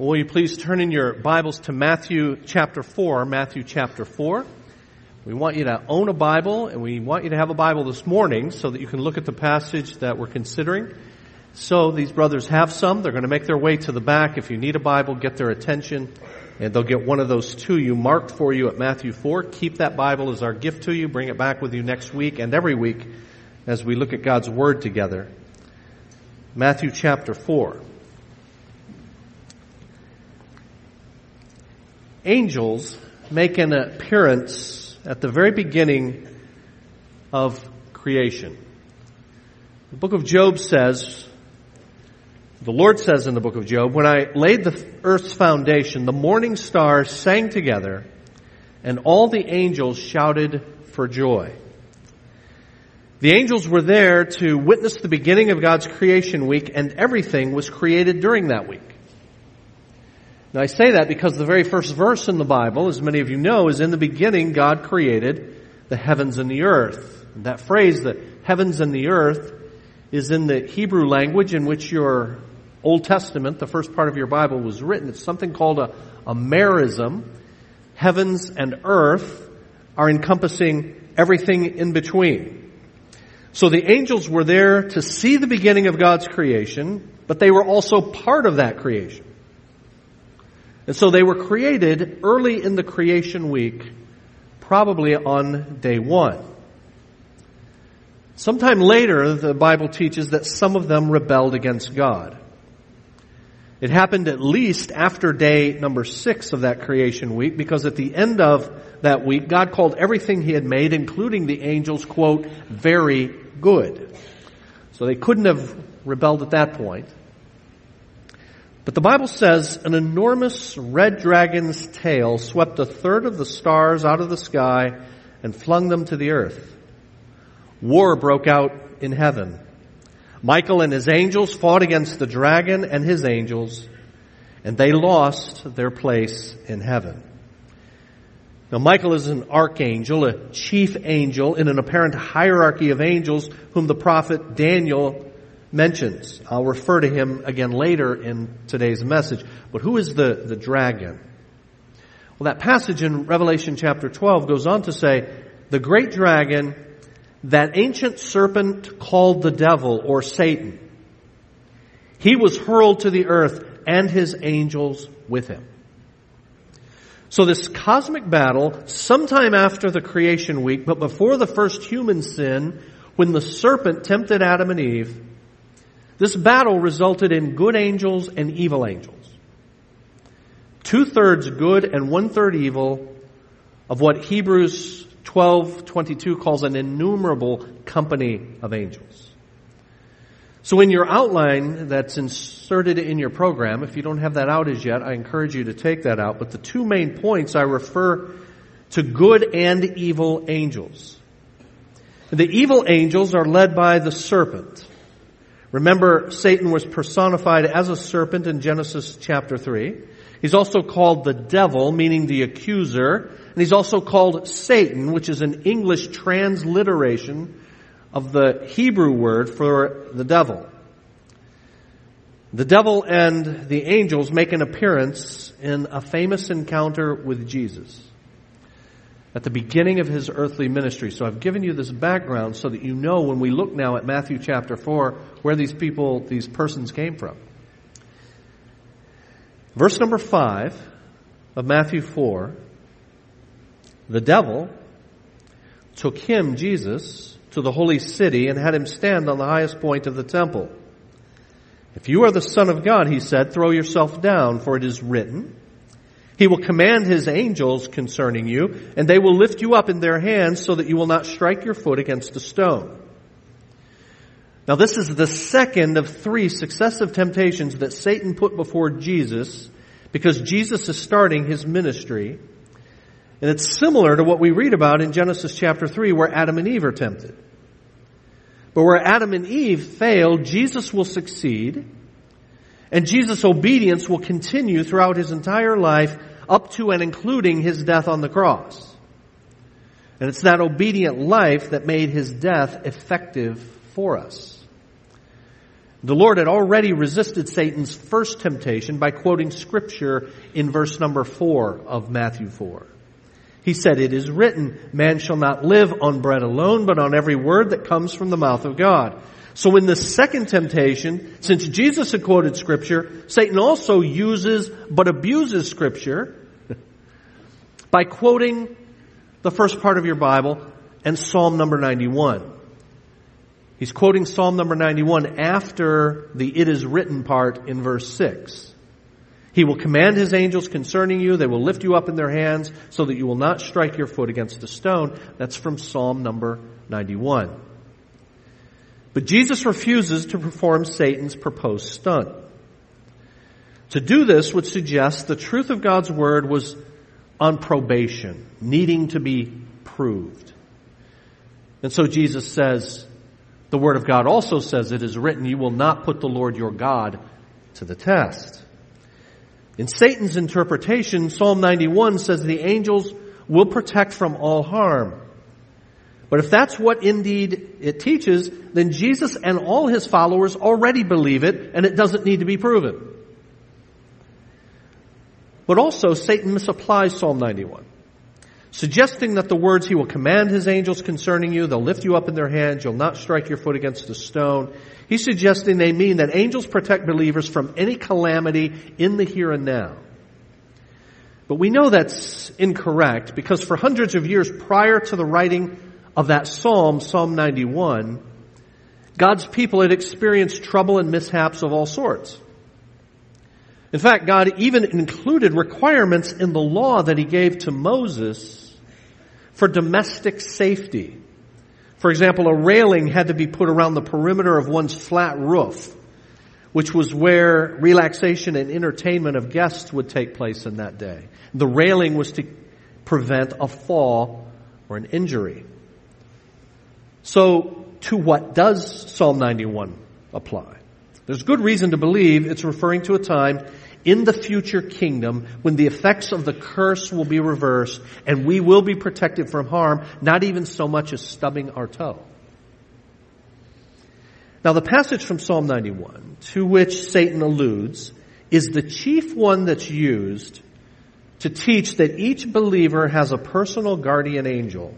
Will you please turn in your Bibles to Matthew chapter 4, Matthew chapter 4. We want you to own a Bible and we want you to have a Bible this morning so that you can look at the passage that we're considering. So these brothers have some. They're going to make their way to the back. If you need a Bible, get their attention and they'll get one of those to you marked for you at Matthew 4. Keep that Bible as our gift to you. Bring it back with you next week and every week as we look at God's Word together. Matthew chapter 4. Angels make an appearance at the very beginning of creation. The book of Job says, the Lord says in the book of Job, when I laid the earth's foundation, the morning stars sang together and all the angels shouted for joy. The angels were there to witness the beginning of God's creation week and everything was created during that week. Now I say that because the very first verse in the Bible, as many of you know, is in the beginning God created the heavens and the earth. And that phrase, the heavens and the earth, is in the Hebrew language in which your Old Testament, the first part of your Bible, was written. It's something called a, a merism. Heavens and earth are encompassing everything in between. So the angels were there to see the beginning of God's creation, but they were also part of that creation. And so they were created early in the creation week, probably on day one. Sometime later, the Bible teaches that some of them rebelled against God. It happened at least after day number six of that creation week because at the end of that week, God called everything He had made, including the angels, quote, very good. So they couldn't have rebelled at that point. But the Bible says an enormous red dragon's tail swept a third of the stars out of the sky and flung them to the earth. War broke out in heaven. Michael and his angels fought against the dragon and his angels, and they lost their place in heaven. Now Michael is an archangel, a chief angel in an apparent hierarchy of angels whom the prophet Daniel mentions. I'll refer to him again later in today's message. But who is the, the dragon? Well, that passage in Revelation chapter 12 goes on to say, the great dragon, that ancient serpent called the devil or Satan, he was hurled to the earth and his angels with him. So this cosmic battle, sometime after the creation week, but before the first human sin, when the serpent tempted Adam and Eve, this battle resulted in good angels and evil angels. Two thirds good and one third evil of what Hebrews 12:22 calls an innumerable company of angels. So in your outline that's inserted in your program, if you don't have that out as yet, I encourage you to take that out. But the two main points I refer to good and evil angels. The evil angels are led by the serpent. Remember, Satan was personified as a serpent in Genesis chapter 3. He's also called the devil, meaning the accuser, and he's also called Satan, which is an English transliteration of the Hebrew word for the devil. The devil and the angels make an appearance in a famous encounter with Jesus at the beginning of his earthly ministry. So I've given you this background so that you know when we look now at Matthew chapter 4 where these people, these persons came from. Verse number 5 of Matthew 4 The devil took him, Jesus, to the holy city and had him stand on the highest point of the temple. If you are the Son of God, he said, throw yourself down, for it is written, he will command his angels concerning you, and they will lift you up in their hands so that you will not strike your foot against a stone. Now this is the second of three successive temptations that Satan put before Jesus because Jesus is starting his ministry. And it's similar to what we read about in Genesis chapter 3 where Adam and Eve are tempted. But where Adam and Eve failed, Jesus will succeed. And Jesus' obedience will continue throughout his entire life up to and including his death on the cross. And it's that obedient life that made his death effective for us. The Lord had already resisted Satan's first temptation by quoting scripture in verse number four of Matthew 4. He said, it is written, man shall not live on bread alone, but on every word that comes from the mouth of God. So in the second temptation, since Jesus had quoted scripture, Satan also uses but abuses scripture by quoting the first part of your Bible and Psalm number 91. He's quoting Psalm number 91 after the it is written part in verse 6. He will command his angels concerning you. They will lift you up in their hands so that you will not strike your foot against a stone. That's from Psalm number 91. But Jesus refuses to perform Satan's proposed stunt. To do this would suggest the truth of God's word was on probation, needing to be proved. And so Jesus says, the Word of God also says it is written, you will not put the Lord your God to the test. In Satan's interpretation, Psalm 91 says the angels will protect from all harm. But if that's what indeed it teaches, then Jesus and all his followers already believe it and it doesn't need to be proven. But also, Satan misapplies Psalm 91 suggesting that the words he will command his angels concerning you, they'll lift you up in their hands, you'll not strike your foot against a stone. He's suggesting they mean that angels protect believers from any calamity in the here and now. But we know that's incorrect because for hundreds of years prior to the writing of that psalm, Psalm 91, God's people had experienced trouble and mishaps of all sorts. In fact, God even included requirements in the law that He gave to Moses for domestic safety. For example, a railing had to be put around the perimeter of one's flat roof, which was where relaxation and entertainment of guests would take place in that day. The railing was to prevent a fall or an injury. So, to what does Psalm 91 apply? There's good reason to believe it's referring to a time in the future kingdom when the effects of the curse will be reversed and we will be protected from harm, not even so much as stubbing our toe. Now the passage from Psalm 91 to which Satan alludes is the chief one that's used to teach that each believer has a personal guardian angel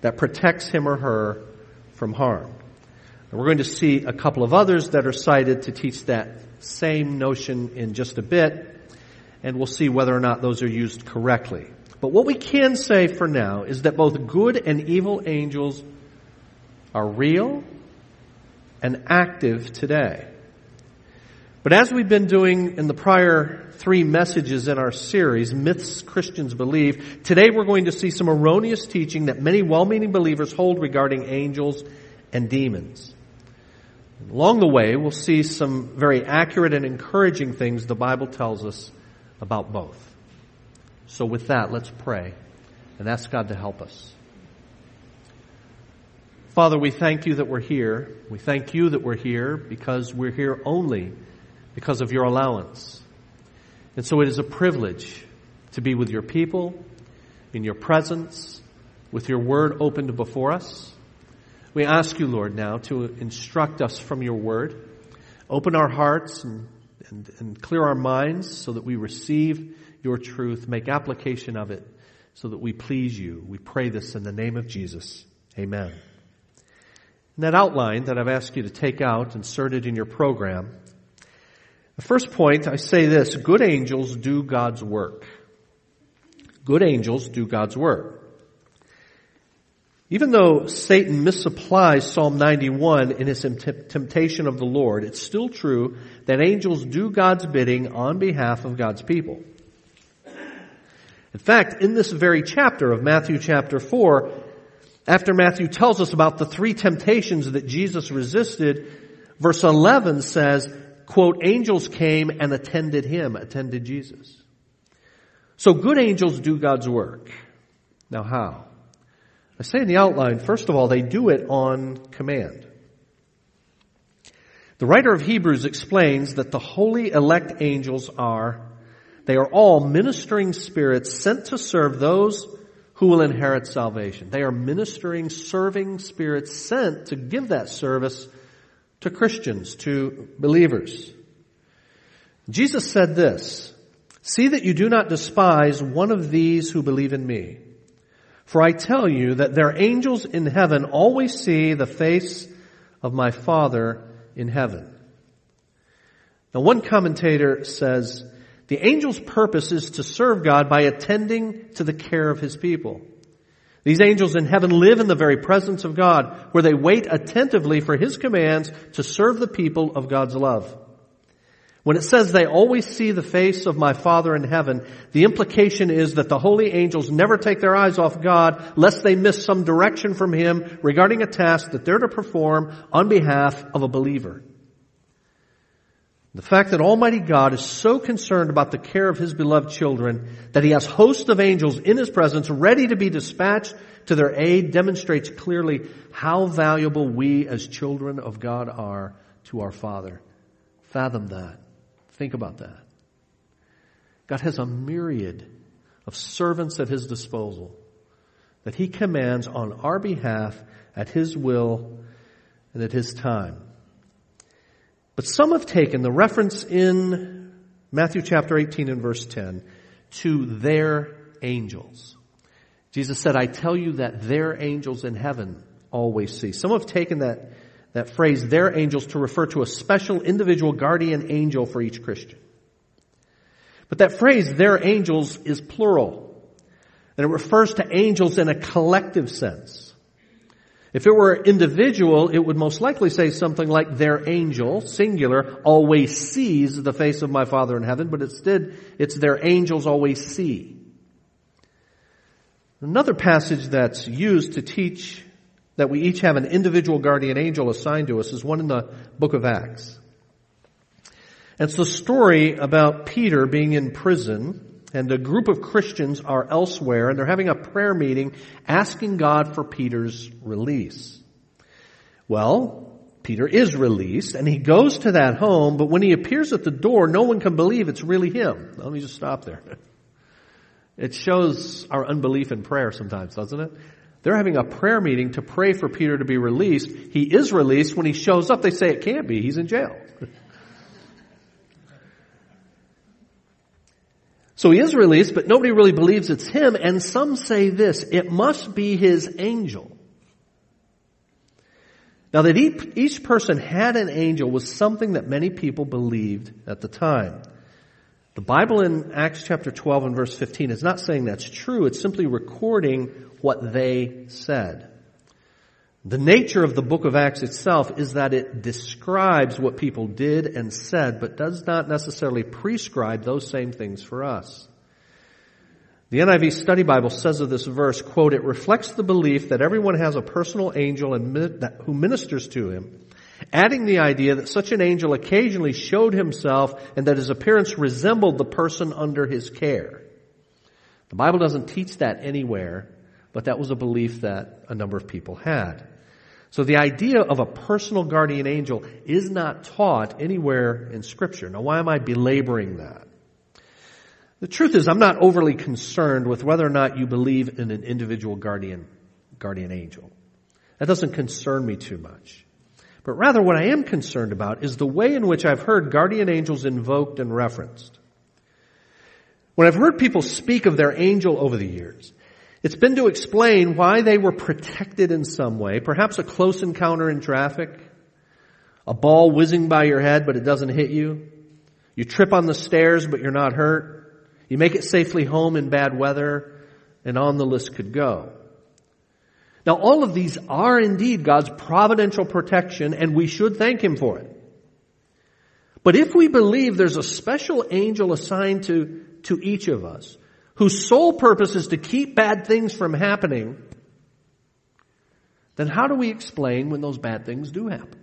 that protects him or her from harm. And we're going to see a couple of others that are cited to teach that same notion in just a bit, and we'll see whether or not those are used correctly. But what we can say for now is that both good and evil angels are real and active today. But as we've been doing in the prior three messages in our series, Myths Christians Believe, today we're going to see some erroneous teaching that many well-meaning believers hold regarding angels and demons. Along the way, we'll see some very accurate and encouraging things the Bible tells us about both. So with that, let's pray and ask God to help us. Father, we thank you that we're here. We thank you that we're here because we're here only because of your allowance. And so it is a privilege to be with your people, in your presence, with your word opened before us. We ask you, Lord, now to instruct us from your word. Open our hearts and, and, and clear our minds so that we receive your truth, make application of it so that we please you. We pray this in the name of Jesus. Amen. In that outline that I've asked you to take out, insert it in your program, the first point, I say this, good angels do God's work. Good angels do God's work. Even though Satan misapplies Psalm 91 in his temptation of the Lord, it's still true that angels do God's bidding on behalf of God's people. In fact, in this very chapter of Matthew chapter 4, after Matthew tells us about the three temptations that Jesus resisted, verse 11 says, quote, angels came and attended him, attended Jesus. So good angels do God's work. Now how? I say in the outline, first of all, they do it on command. The writer of Hebrews explains that the holy elect angels are, they are all ministering spirits sent to serve those who will inherit salvation. They are ministering, serving spirits sent to give that service to Christians, to believers. Jesus said this, See that you do not despise one of these who believe in me. For I tell you that their angels in heaven always see the face of my Father in heaven. Now one commentator says, the angel's purpose is to serve God by attending to the care of his people. These angels in heaven live in the very presence of God, where they wait attentively for his commands to serve the people of God's love. When it says they always see the face of my Father in heaven, the implication is that the holy angels never take their eyes off God lest they miss some direction from Him regarding a task that they're to perform on behalf of a believer. The fact that Almighty God is so concerned about the care of His beloved children that He has hosts of angels in His presence ready to be dispatched to their aid demonstrates clearly how valuable we as children of God are to our Father. Fathom that. Think about that. God has a myriad of servants at his disposal that he commands on our behalf at his will and at his time. But some have taken the reference in Matthew chapter 18 and verse 10 to their angels. Jesus said, I tell you that their angels in heaven always see. Some have taken that that phrase, their angels, to refer to a special individual guardian angel for each Christian. But that phrase, their angels, is plural. And it refers to angels in a collective sense. If it were individual, it would most likely say something like, their angel, singular, always sees the face of my Father in heaven, but instead, it's their angels always see. Another passage that's used to teach that we each have an individual guardian angel assigned to us is one in the book of Acts. It's the story about Peter being in prison and a group of Christians are elsewhere and they're having a prayer meeting asking God for Peter's release. Well, Peter is released and he goes to that home, but when he appears at the door, no one can believe it's really him. Let me just stop there. It shows our unbelief in prayer sometimes, doesn't it? They're having a prayer meeting to pray for Peter to be released. He is released. When he shows up, they say it can't be. He's in jail. so he is released, but nobody really believes it's him. And some say this, it must be his angel. Now that each person had an angel was something that many people believed at the time. The Bible in Acts chapter 12 and verse 15 is not saying that's true. It's simply recording what they said. The nature of the book of Acts itself is that it describes what people did and said, but does not necessarily prescribe those same things for us. The NIV Study Bible says of this verse, quote, it reflects the belief that everyone has a personal angel and, who ministers to him adding the idea that such an angel occasionally showed himself and that his appearance resembled the person under his care. The Bible doesn't teach that anywhere, but that was a belief that a number of people had. So the idea of a personal guardian angel is not taught anywhere in scripture. Now why am I belaboring that? The truth is I'm not overly concerned with whether or not you believe in an individual guardian, guardian angel. That doesn't concern me too much. But rather what I am concerned about is the way in which I've heard guardian angels invoked and referenced. When I've heard people speak of their angel over the years, it's been to explain why they were protected in some way, perhaps a close encounter in traffic, a ball whizzing by your head but it doesn't hit you, you trip on the stairs but you're not hurt, you make it safely home in bad weather, and on the list could go. Now all of these are indeed God's providential protection and we should thank Him for it. But if we believe there's a special angel assigned to, to each of us, whose sole purpose is to keep bad things from happening, then how do we explain when those bad things do happen?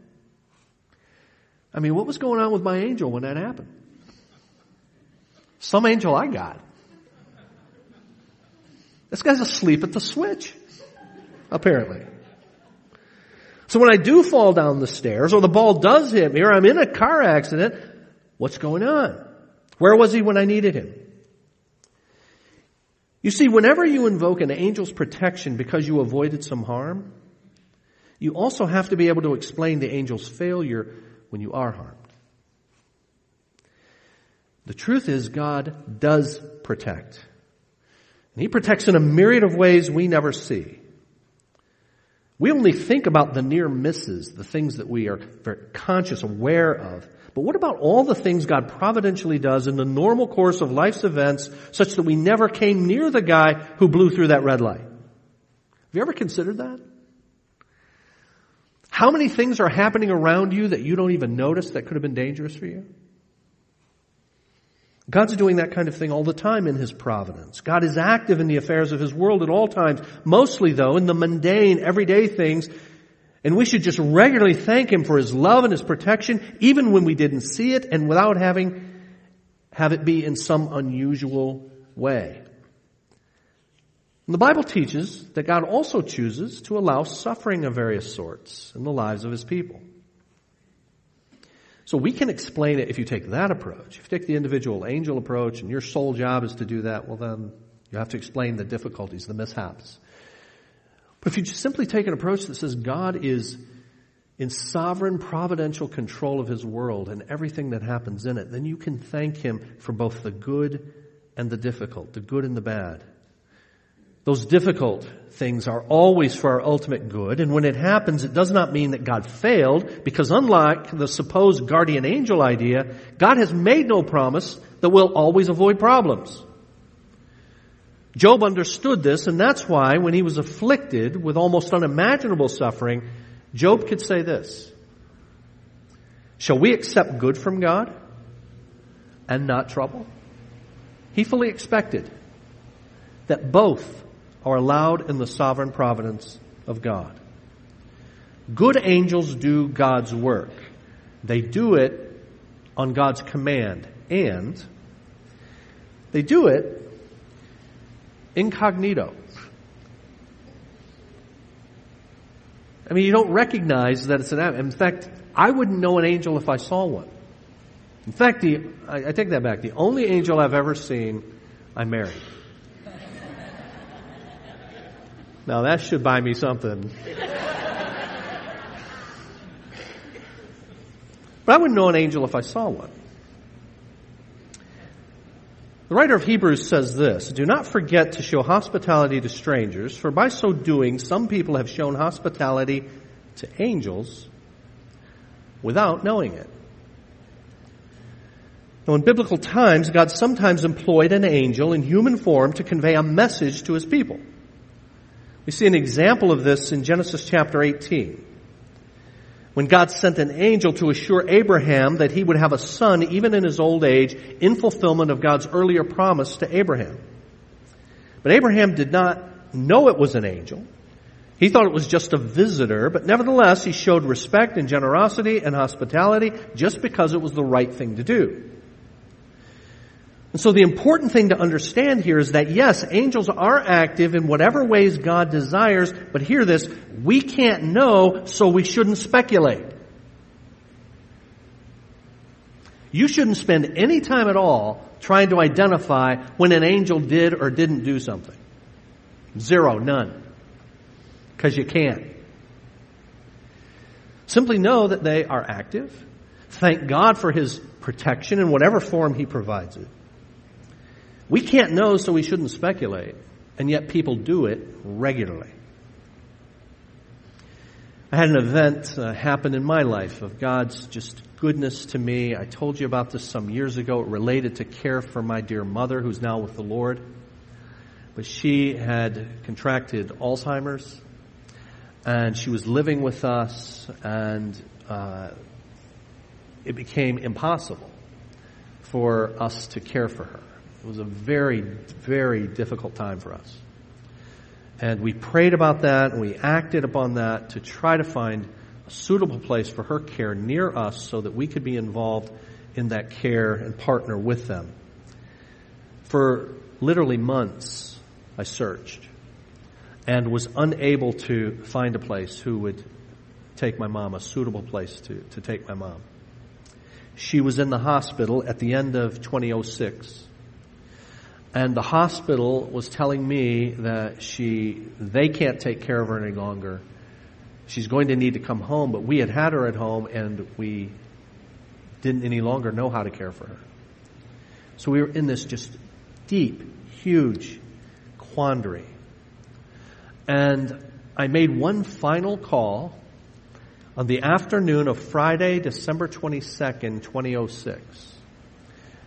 I mean, what was going on with my angel when that happened? Some angel I got. This guy's asleep at the switch apparently. So when I do fall down the stairs or the ball does hit me or I'm in a car accident, what's going on? Where was he when I needed him? You see, whenever you invoke an angel's protection because you avoided some harm, you also have to be able to explain the angel's failure when you are harmed. The truth is God does protect. And He protects in a myriad of ways we never see. We only think about the near misses, the things that we are very conscious, aware of. But what about all the things God providentially does in the normal course of life's events such that we never came near the guy who blew through that red light? Have you ever considered that? How many things are happening around you that you don't even notice that could have been dangerous for you? God's doing that kind of thing all the time in His providence. God is active in the affairs of His world at all times, mostly though in the mundane, everyday things, and we should just regularly thank Him for His love and His protection, even when we didn't see it and without having, have it be in some unusual way. And the Bible teaches that God also chooses to allow suffering of various sorts in the lives of His people. So we can explain it if you take that approach. If you take the individual angel approach and your sole job is to do that, well then you have to explain the difficulties, the mishaps. But if you just simply take an approach that says God is in sovereign providential control of his world and everything that happens in it, then you can thank him for both the good and the difficult, the good and the bad. Those difficult things are always for our ultimate good, and when it happens, it does not mean that God failed, because unlike the supposed guardian angel idea, God has made no promise that we'll always avoid problems. Job understood this, and that's why when he was afflicted with almost unimaginable suffering, Job could say this. Shall we accept good from God and not trouble? He fully expected that both are allowed in the sovereign providence of God. Good angels do God's work. They do it on God's command and they do it incognito. I mean, you don't recognize that it's an In fact, I wouldn't know an angel if I saw one. In fact, the, I, I take that back. The only angel I've ever seen, I married. Now that should buy me something. But I wouldn't know an angel if I saw one. The writer of Hebrews says this, do not forget to show hospitality to strangers, for by so doing some people have shown hospitality to angels without knowing it. Now in biblical times, God sometimes employed an angel in human form to convey a message to his people. We see an example of this in Genesis chapter 18. When God sent an angel to assure Abraham that he would have a son even in his old age in fulfillment of God's earlier promise to Abraham. But Abraham did not know it was an angel. He thought it was just a visitor, but nevertheless he showed respect and generosity and hospitality just because it was the right thing to do. And so the important thing to understand here is that yes, angels are active in whatever ways God desires, but hear this, we can't know, so we shouldn't speculate. You shouldn't spend any time at all trying to identify when an angel did or didn't do something. Zero, none. Because you can't. Simply know that they are active. Thank God for His protection in whatever form He provides it. We can't know, so we shouldn't speculate. And yet people do it regularly. I had an event uh, happen in my life of God's just goodness to me. I told you about this some years ago. It related to care for my dear mother who's now with the Lord. But she had contracted Alzheimer's and she was living with us and uh, it became impossible for us to care for her. It was a very, very difficult time for us. And we prayed about that and we acted upon that to try to find a suitable place for her care near us so that we could be involved in that care and partner with them. For literally months, I searched and was unable to find a place who would take my mom, a suitable place to, to take my mom. She was in the hospital at the end of 2006 and the hospital was telling me that she, they can't take care of her any longer. she's going to need to come home, but we had had her at home and we didn't any longer know how to care for her. So we were in this just deep, huge quandary. And I made one final call on the afternoon of Friday, December 22nd, 2006.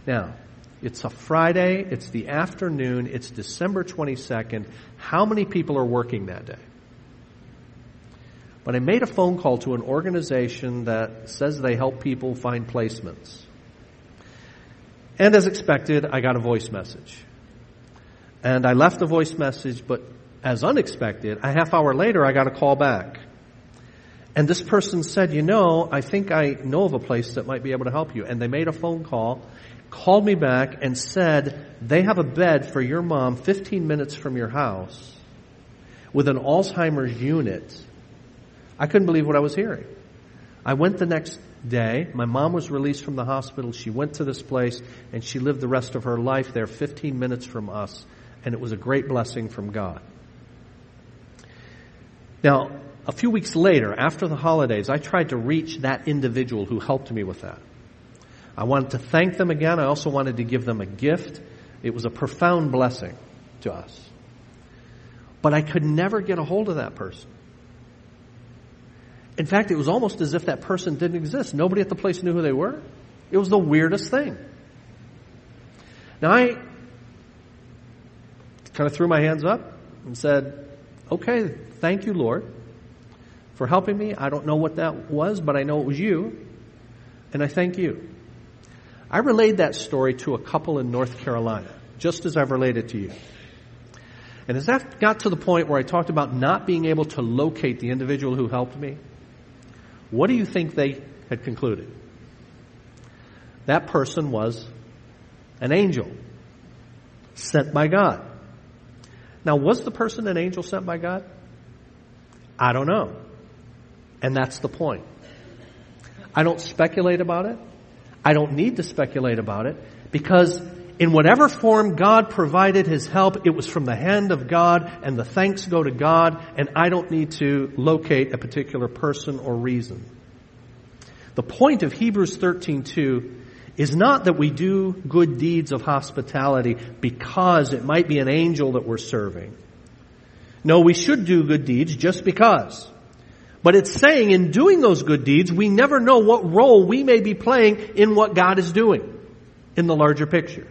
Now, it's a Friday, it's the afternoon, it's December 22nd. How many people are working that day? But I made a phone call to an organization that says they help people find placements. And as expected, I got a voice message. And I left a voice message, but as unexpected, a half hour later, I got a call back. And this person said, you know, I think I know of a place that might be able to help you. And they made a phone call, called me back and said, they have a bed for your mom 15 minutes from your house with an Alzheimer's unit. I couldn't believe what I was hearing. I went the next day. My mom was released from the hospital. She went to this place and she lived the rest of her life there 15 minutes from us. And it was a great blessing from God. Now, a few weeks later, after the holidays, I tried to reach that individual who helped me with that. I wanted to thank them again. I also wanted to give them a gift. It was a profound blessing to us. But I could never get a hold of that person. In fact, it was almost as if that person didn't exist. Nobody at the place knew who they were. It was the weirdest thing. Now I kind of threw my hands up and said, okay, thank you, Lord, for helping me. I don't know what that was, but I know it was you, and I thank you. I relayed that story to a couple in North Carolina, just as I've related to you. And as that got to the point where I talked about not being able to locate the individual who helped me, what do you think they had concluded? That person was an angel sent by God. Now, was the person an angel sent by God? I don't know. And that's the point. I don't speculate about it. I don't need to speculate about it because in whatever form God provided his help, it was from the hand of God and the thanks go to God and I don't need to locate a particular person or reason. The point of Hebrews 13:2 is not that we do good deeds of hospitality because it might be an angel that we're serving. No, we should do good deeds just because. But it's saying in doing those good deeds, we never know what role we may be playing in what God is doing in the larger picture.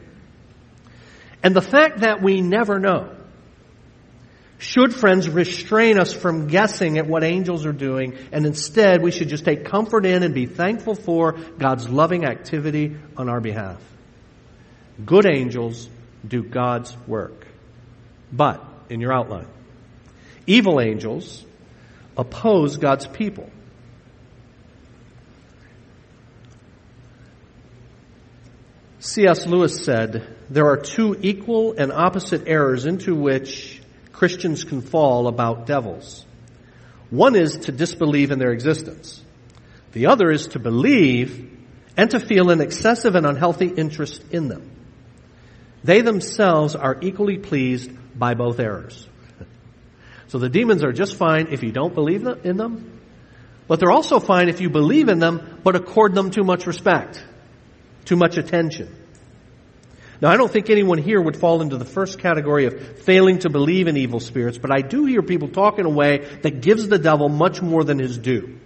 And the fact that we never know should, friends, restrain us from guessing at what angels are doing, and instead we should just take comfort in and be thankful for God's loving activity on our behalf. Good angels do God's work. But, in your outline, evil angels oppose God's people. C.S. Lewis said, there are two equal and opposite errors into which Christians can fall about devils. One is to disbelieve in their existence. The other is to believe and to feel an excessive and unhealthy interest in them. They themselves are equally pleased by both errors. So the demons are just fine if you don't believe in them, but they're also fine if you believe in them, but accord them too much respect too much attention. Now, I don't think anyone here would fall into the first category of failing to believe in evil spirits, but I do hear people talk in a way that gives the devil much more than his due.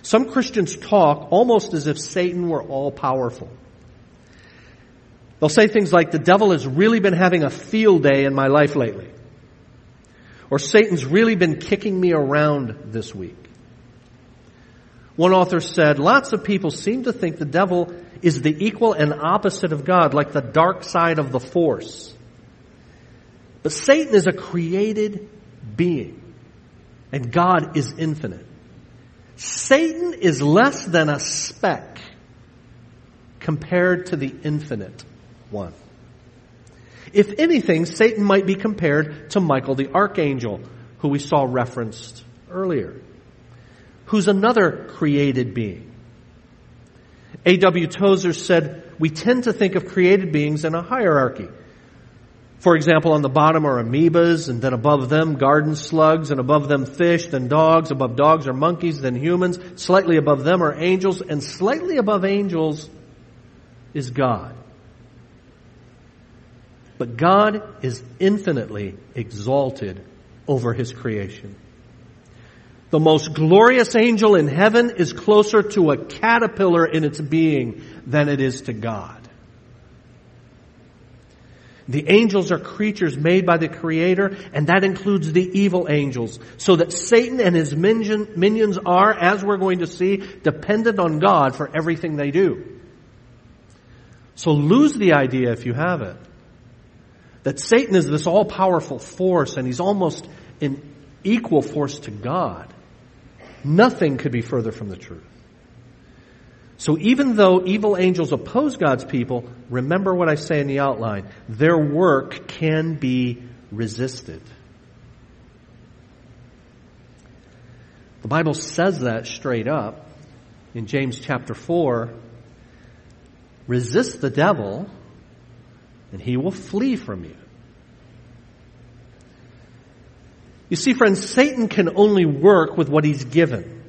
Some Christians talk almost as if Satan were all powerful. They'll say things like, the devil has really been having a field day in my life lately. Or Satan's really been kicking me around this week. One author said, lots of people seem to think the devil is the equal and opposite of God, like the dark side of the force. But Satan is a created being, and God is infinite. Satan is less than a speck compared to the infinite one. If anything, Satan might be compared to Michael the archangel, who we saw referenced earlier, who's another created being. A.W. Tozer said, we tend to think of created beings in a hierarchy. For example, on the bottom are amoebas, and then above them garden slugs, and above them fish, then dogs, above dogs are monkeys, then humans, slightly above them are angels, and slightly above angels is God. But God is infinitely exalted over His creation. The most glorious angel in heaven is closer to a caterpillar in its being than it is to God. The angels are creatures made by the Creator, and that includes the evil angels. So that Satan and his minions are, as we're going to see, dependent on God for everything they do. So lose the idea if you have it. That Satan is this all-powerful force and he's almost an equal force to God. Nothing could be further from the truth. So even though evil angels oppose God's people, remember what I say in the outline. Their work can be resisted. The Bible says that straight up in James chapter 4. Resist the devil and he will flee from you. You see, friends, Satan can only work with what he's given.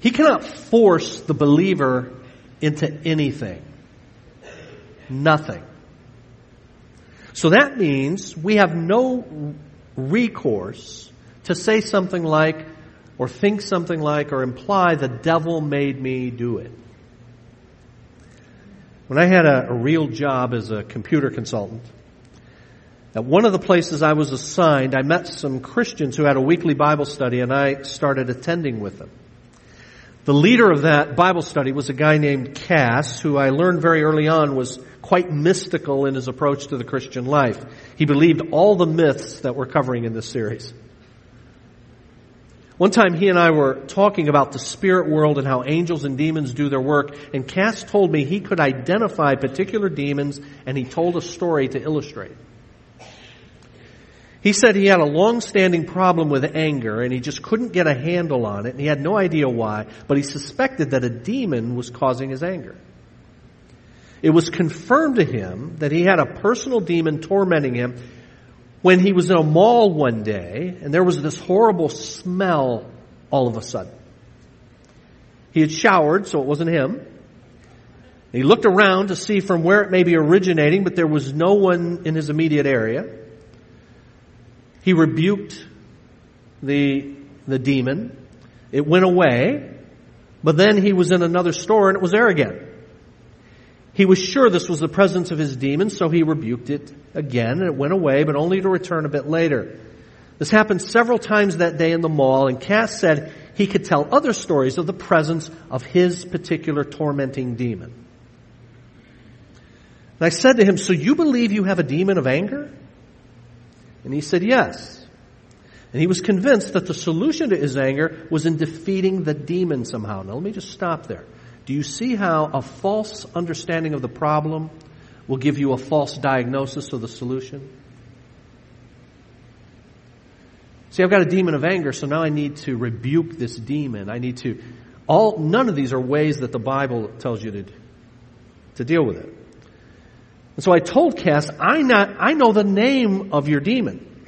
He cannot force the believer into anything. Nothing. So that means we have no recourse to say something like, or think something like, or imply the devil made me do it. When I had a, a real job as a computer consultant, at one of the places I was assigned, I met some Christians who had a weekly Bible study and I started attending with them. The leader of that Bible study was a guy named Cass, who I learned very early on was quite mystical in his approach to the Christian life. He believed all the myths that we're covering in this series. One time he and I were talking about the spirit world and how angels and demons do their work, and Cass told me he could identify particular demons, and he told a story to illustrate. He said he had a long-standing problem with anger and he just couldn't get a handle on it and he had no idea why, but he suspected that a demon was causing his anger. It was confirmed to him that he had a personal demon tormenting him when he was in a mall one day and there was this horrible smell all of a sudden. He had showered, so it wasn't him. He looked around to see from where it may be originating, but there was no one in his immediate area. He rebuked the, the demon. It went away, but then he was in another store and it was there again. He was sure this was the presence of his demon, so he rebuked it again and it went away, but only to return a bit later. This happened several times that day in the mall and Cass said he could tell other stories of the presence of his particular tormenting demon. And I said to him, so you believe you have a demon of anger? And he said yes. And he was convinced that the solution to his anger was in defeating the demon somehow. Now let me just stop there. Do you see how a false understanding of the problem will give you a false diagnosis of the solution? See, I've got a demon of anger, so now I need to rebuke this demon. I need to, all, none of these are ways that the Bible tells you to, to deal with it. And so I told Cass, I, not, I know the name of your demon.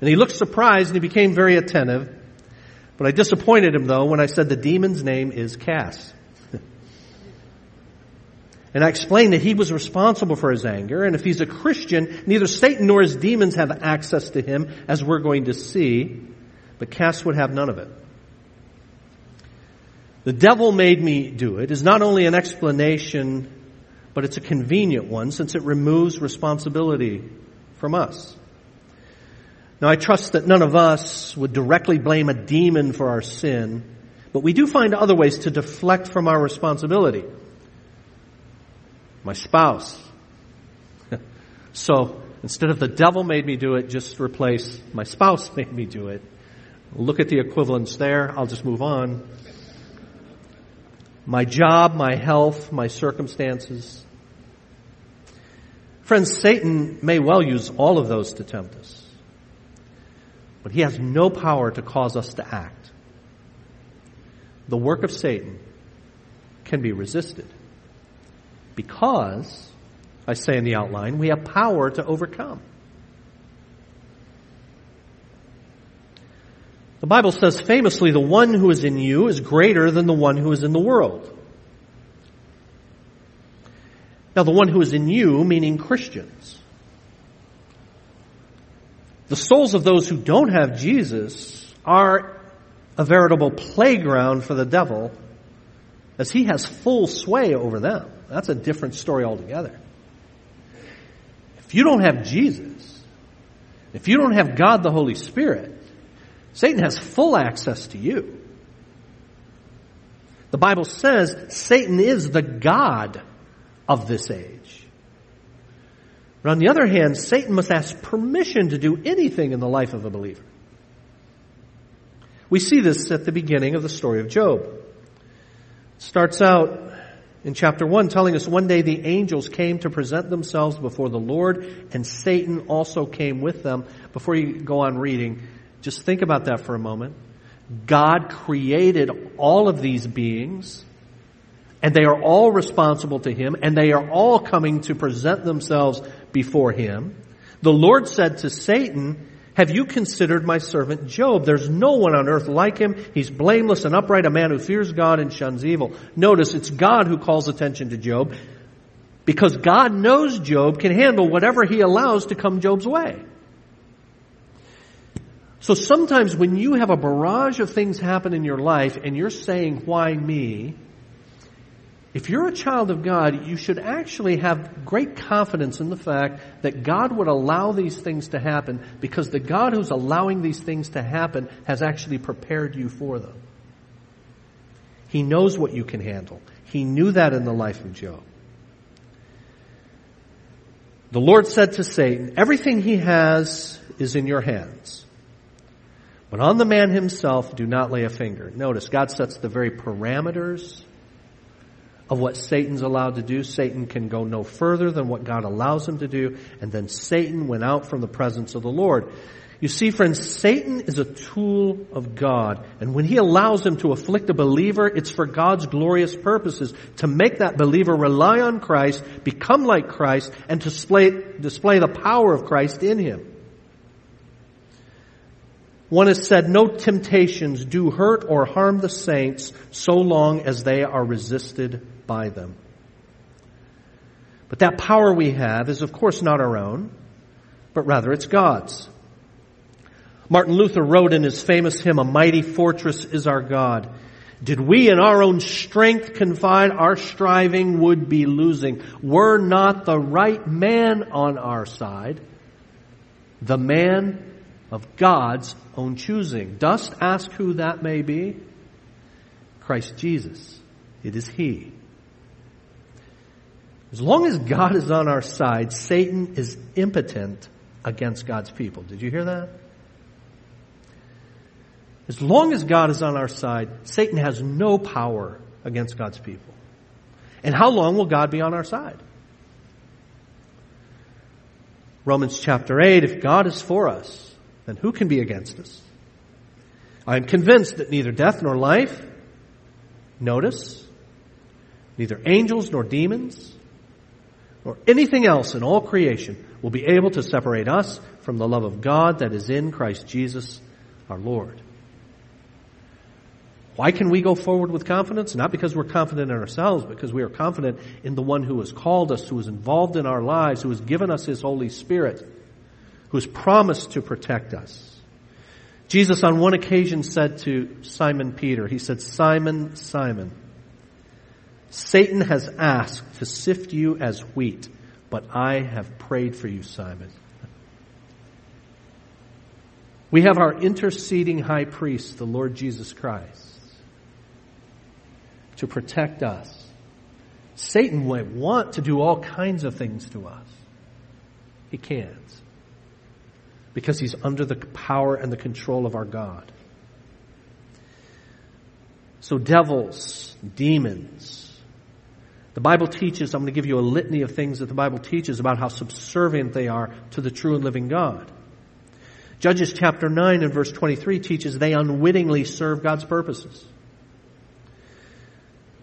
And he looked surprised and he became very attentive. But I disappointed him though when I said the demon's name is Cass. and I explained that he was responsible for his anger, and if he's a Christian, neither Satan nor his demons have access to him, as we're going to see, but Cass would have none of it. The devil made me do it is not only an explanation but it's a convenient one since it removes responsibility from us. Now I trust that none of us would directly blame a demon for our sin, but we do find other ways to deflect from our responsibility. My spouse. so instead of the devil made me do it, just replace my spouse made me do it. Look at the equivalence there. I'll just move on. My job, my health, my circumstances. Friends, Satan may well use all of those to tempt us, but he has no power to cause us to act. The work of Satan can be resisted because I say in the outline, we have power to overcome. The Bible says famously, the one who is in you is greater than the one who is in the world. Now, the one who is in you, meaning Christians. The souls of those who don't have Jesus are a veritable playground for the devil as he has full sway over them. That's a different story altogether. If you don't have Jesus, if you don't have God the Holy Spirit, Satan has full access to you. The Bible says Satan is the God of this age. But on the other hand, Satan must ask permission to do anything in the life of a believer. We see this at the beginning of the story of Job. It starts out in chapter 1 telling us one day the angels came to present themselves before the Lord and Satan also came with them. Before you go on reading, just think about that for a moment. God created all of these beings, and they are all responsible to Him, and they are all coming to present themselves before Him. The Lord said to Satan, have you considered my servant Job? There's no one on earth like him. He's blameless and upright, a man who fears God and shuns evil. Notice it's God who calls attention to Job because God knows Job can handle whatever he allows to come Job's way. So sometimes when you have a barrage of things happen in your life and you're saying, why me? If you're a child of God, you should actually have great confidence in the fact that God would allow these things to happen because the God who's allowing these things to happen has actually prepared you for them. He knows what you can handle. He knew that in the life of Job. The Lord said to Satan, everything he has is in your hands. But on the man himself, do not lay a finger. Notice, God sets the very parameters of what Satan's allowed to do. Satan can go no further than what God allows him to do. And then Satan went out from the presence of the Lord. You see, friends, Satan is a tool of God. And when he allows him to afflict a believer, it's for God's glorious purposes. To make that believer rely on Christ, become like Christ, and display, display the power of Christ in him. One has said, no temptations do hurt or harm the saints so long as they are resisted by them. But that power we have is of course not our own, but rather it's God's. Martin Luther wrote in his famous hymn, A Mighty Fortress is Our God. Did we in our own strength confide, our striving would be losing. Were not the right man on our side, the man of God's own choosing. Dost ask who that may be? Christ Jesus. It is He. As long as God is on our side, Satan is impotent against God's people. Did you hear that? As long as God is on our side, Satan has no power against God's people. And how long will God be on our side? Romans chapter 8, if God is for us, then who can be against us? I am convinced that neither death nor life, notice, neither angels nor demons, nor anything else in all creation will be able to separate us from the love of God that is in Christ Jesus our Lord. Why can we go forward with confidence? Not because we're confident in ourselves, because we are confident in the one who has called us, who is involved in our lives, who has given us his Holy Spirit who has promised to protect us. Jesus on one occasion said to Simon Peter, he said, Simon, Simon, Satan has asked to sift you as wheat, but I have prayed for you, Simon. We have our interceding high priest, the Lord Jesus Christ, to protect us. Satan might want to do all kinds of things to us. He can't because he's under the power and the control of our God. So devils, demons, the Bible teaches, I'm going to give you a litany of things that the Bible teaches about how subservient they are to the true and living God. Judges chapter 9 and verse 23 teaches they unwittingly serve God's purposes.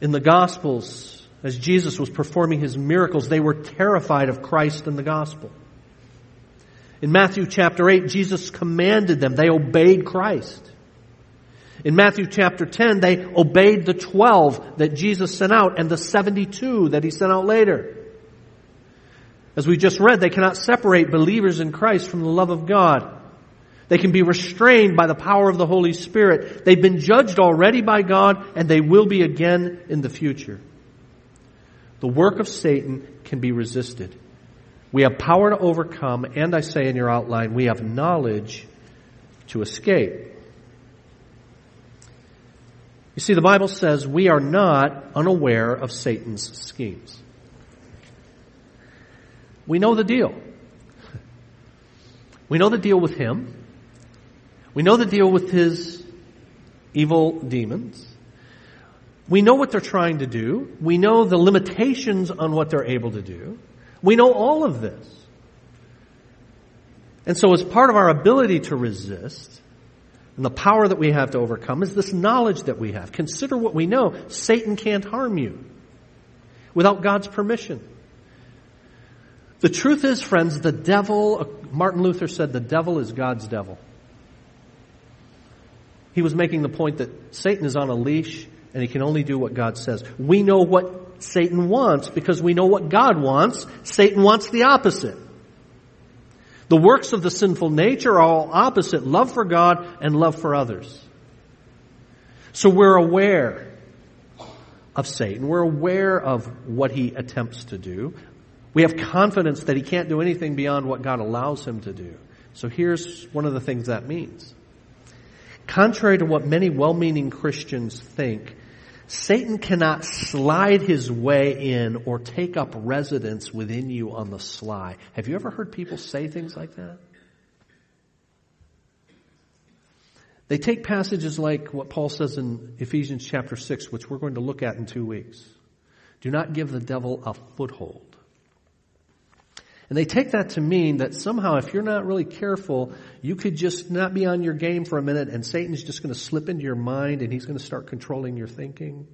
In the Gospels, As Jesus was performing his miracles, they were terrified of Christ and the gospel. In Matthew chapter 8, Jesus commanded them. They obeyed Christ. In Matthew chapter 10, they obeyed the 12 that Jesus sent out and the 72 that he sent out later. As we just read, they cannot separate believers in Christ from the love of God. They can be restrained by the power of the Holy Spirit. They've been judged already by God and they will be again in the future. The work of Satan can be resisted. We have power to overcome, and I say in your outline, we have knowledge to escape. You see, the Bible says we are not unaware of Satan's schemes. We know the deal. We know the deal with him. We know the deal with his evil demons. We know what they're trying to do. We know the limitations on what they're able to do. We know all of this. And so as part of our ability to resist, and the power that we have to overcome is this knowledge that we have. Consider what we know. Satan can't harm you without God's permission. The truth is, friends, the devil, uh, Martin Luther said the devil is God's devil. He was making the point that Satan is on a leash and he can only do what God says. We know what Satan wants because we know what God wants. Satan wants the opposite. The works of the sinful nature are all opposite love for God and love for others. So we're aware of Satan. We're aware of what he attempts to do. We have confidence that he can't do anything beyond what God allows him to do. So here's one of the things that means. Contrary to what many well-meaning Christians think, Satan cannot slide his way in or take up residence within you on the sly. Have you ever heard people say things like that? They take passages like what Paul says in Ephesians chapter 6, which we're going to look at in two weeks. Do not give the devil a foothold. And they take that to mean that somehow if you're not really careful, you could just not be on your game for a minute and Satan's just going to slip into your mind and he's going to start controlling your thinking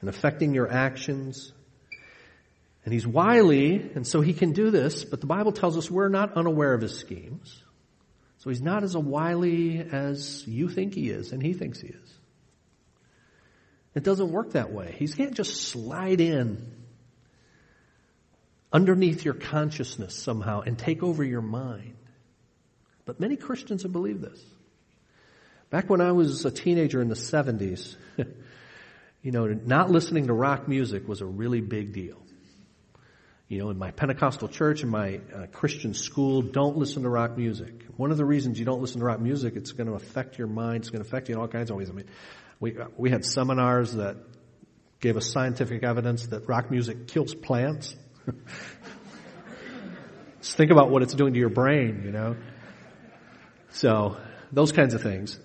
and affecting your actions. And he's wily, and so he can do this, but the Bible tells us we're not unaware of his schemes. So he's not as wily as you think he is and he thinks he is. It doesn't work that way. He can't just slide in underneath your consciousness somehow and take over your mind. But many Christians have believed this. Back when I was a teenager in the 70s, you know, not listening to rock music was a really big deal. You know, in my Pentecostal church, in my uh, Christian school, don't listen to rock music. One of the reasons you don't listen to rock music, it's going to affect your mind. It's going to affect you in all kinds of ways. I mean, we, we had seminars that gave us scientific evidence that rock music kills plants. Just think about what it's doing to your brain, you know. So, those kinds of things.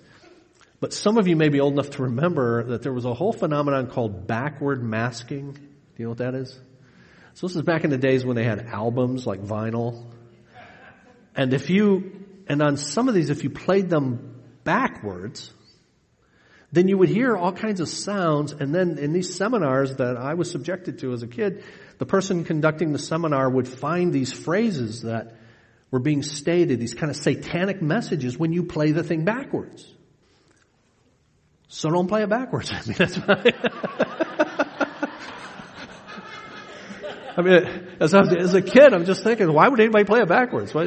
But some of you may be old enough to remember that there was a whole phenomenon called backward masking. Do you know what that is? So this is back in the days when they had albums like vinyl. And if you, and on some of these, if you played them backwards, then you would hear all kinds of sounds. And then in these seminars that I was subjected to as a kid, the person conducting the seminar would find these phrases that were being stated, these kind of satanic messages when you play the thing backwards. So don't play it backwards. I mean, that's I mean, as, I, as a kid, I'm just thinking, why would anybody play it backwards? I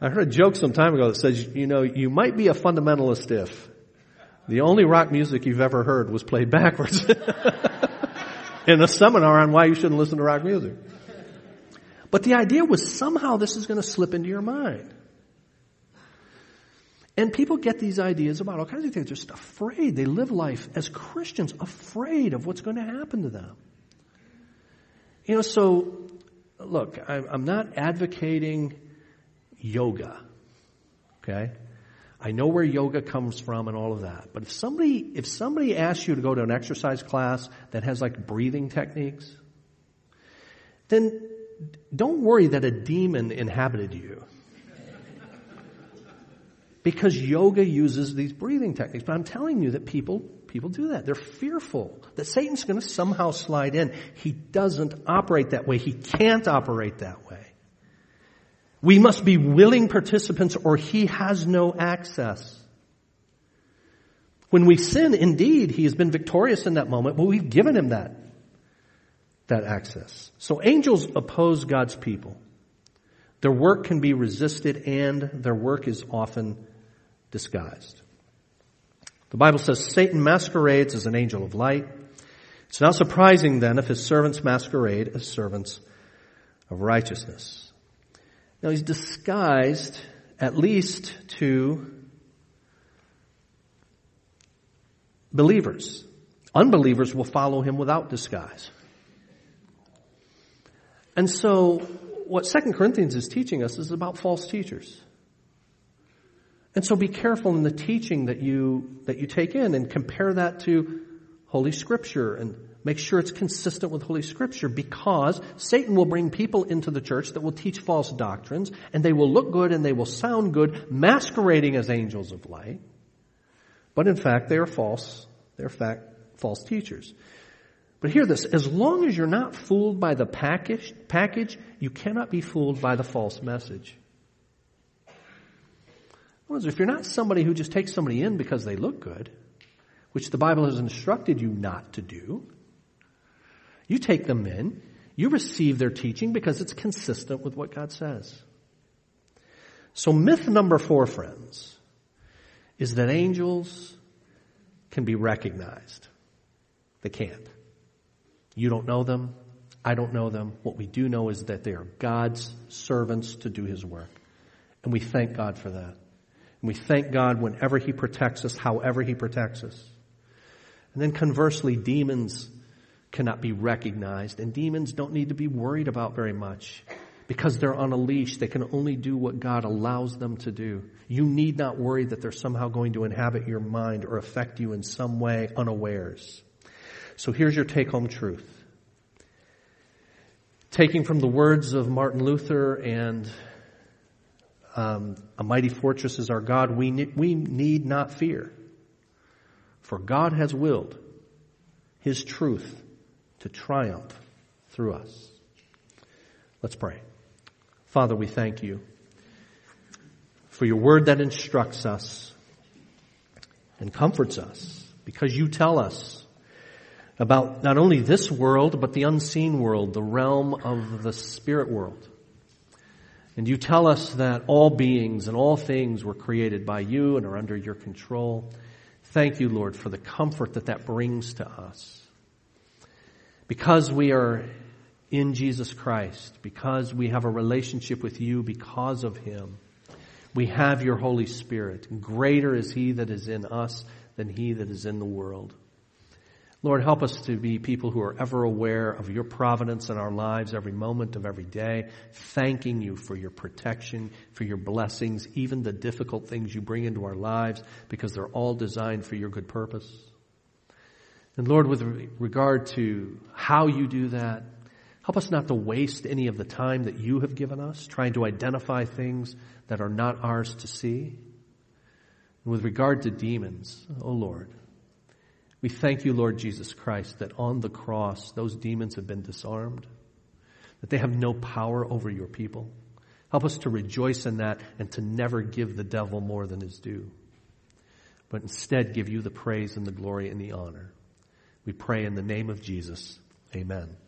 heard a joke some time ago that says, you know, you might be a fundamentalist if the only rock music you've ever heard was played backwards in a seminar on why you shouldn't listen to rock music. But the idea was somehow this is going to slip into your mind. And people get these ideas about all kinds of things. They're just afraid. They live life as Christians afraid of what's going to happen to them. You know, so look, I'm not advocating yoga. Okay? I know where yoga comes from and all of that. But if somebody, if somebody asks you to go to an exercise class that has like breathing techniques, then don't worry that a demon inhabited you. because yoga uses these breathing techniques. But I'm telling you that people, people do that. They're fearful that Satan's going to somehow slide in. He doesn't operate that way. He can't operate that way. We must be willing participants or he has no access. When we sin, indeed, he has been victorious in that moment, but we've given him that, that access. So angels oppose God's people. Their work can be resisted and their work is often disguised. The Bible says Satan masquerades as an angel of light. It's not surprising then if his servants masquerade as servants of righteousness. Now he's disguised at least to believers. Unbelievers will follow him without disguise. And so what Second Corinthians is teaching us is about false teachers. And so be careful in the teaching that you, that you take in and compare that to Holy Scripture and make sure it's consistent with Holy Scripture because Satan will bring people into the church that will teach false doctrines and they will look good and they will sound good masquerading as angels of light. But in fact, they are false. They're fact, false teachers. But hear this, as long as you're not fooled by the package, package, you cannot be fooled by the false message. If you're not somebody who just takes somebody in because they look good, which the Bible has instructed you not to do, you take them in, you receive their teaching because it's consistent with what God says. So myth number four, friends, is that angels can be recognized. They can't. You don't know them. I don't know them. What we do know is that they are God's servants to do His work. And we thank God for that. And we thank God whenever He protects us, however He protects us. And then conversely, demons cannot be recognized, and demons don't need to be worried about very much because they're on a leash. They can only do what God allows them to do. You need not worry that they're somehow going to inhabit your mind or affect you in some way unawares. So here's your take home truth. Taking from the words of Martin Luther and um, a mighty fortress is our God, we, ne- we need not fear. For God has willed His truth triumph through us. Let's pray. Father, we thank you for your word that instructs us and comforts us because you tell us about not only this world, but the unseen world, the realm of the spirit world. And you tell us that all beings and all things were created by you and are under your control. Thank you, Lord, for the comfort that that brings to us. Because we are in Jesus Christ, because we have a relationship with you because of Him, we have your Holy Spirit. Greater is He that is in us than He that is in the world. Lord, help us to be people who are ever aware of your providence in our lives every moment of every day, thanking you for your protection, for your blessings, even the difficult things you bring into our lives, because they're all designed for your good purpose. And Lord, with regard to how you do that, help us not to waste any of the time that you have given us trying to identify things that are not ours to see. And with regard to demons, oh Lord, we thank you, Lord Jesus Christ, that on the cross those demons have been disarmed, that they have no power over your people. Help us to rejoice in that and to never give the devil more than is due, but instead give you the praise and the glory and the honor. We pray in the name of Jesus. Amen.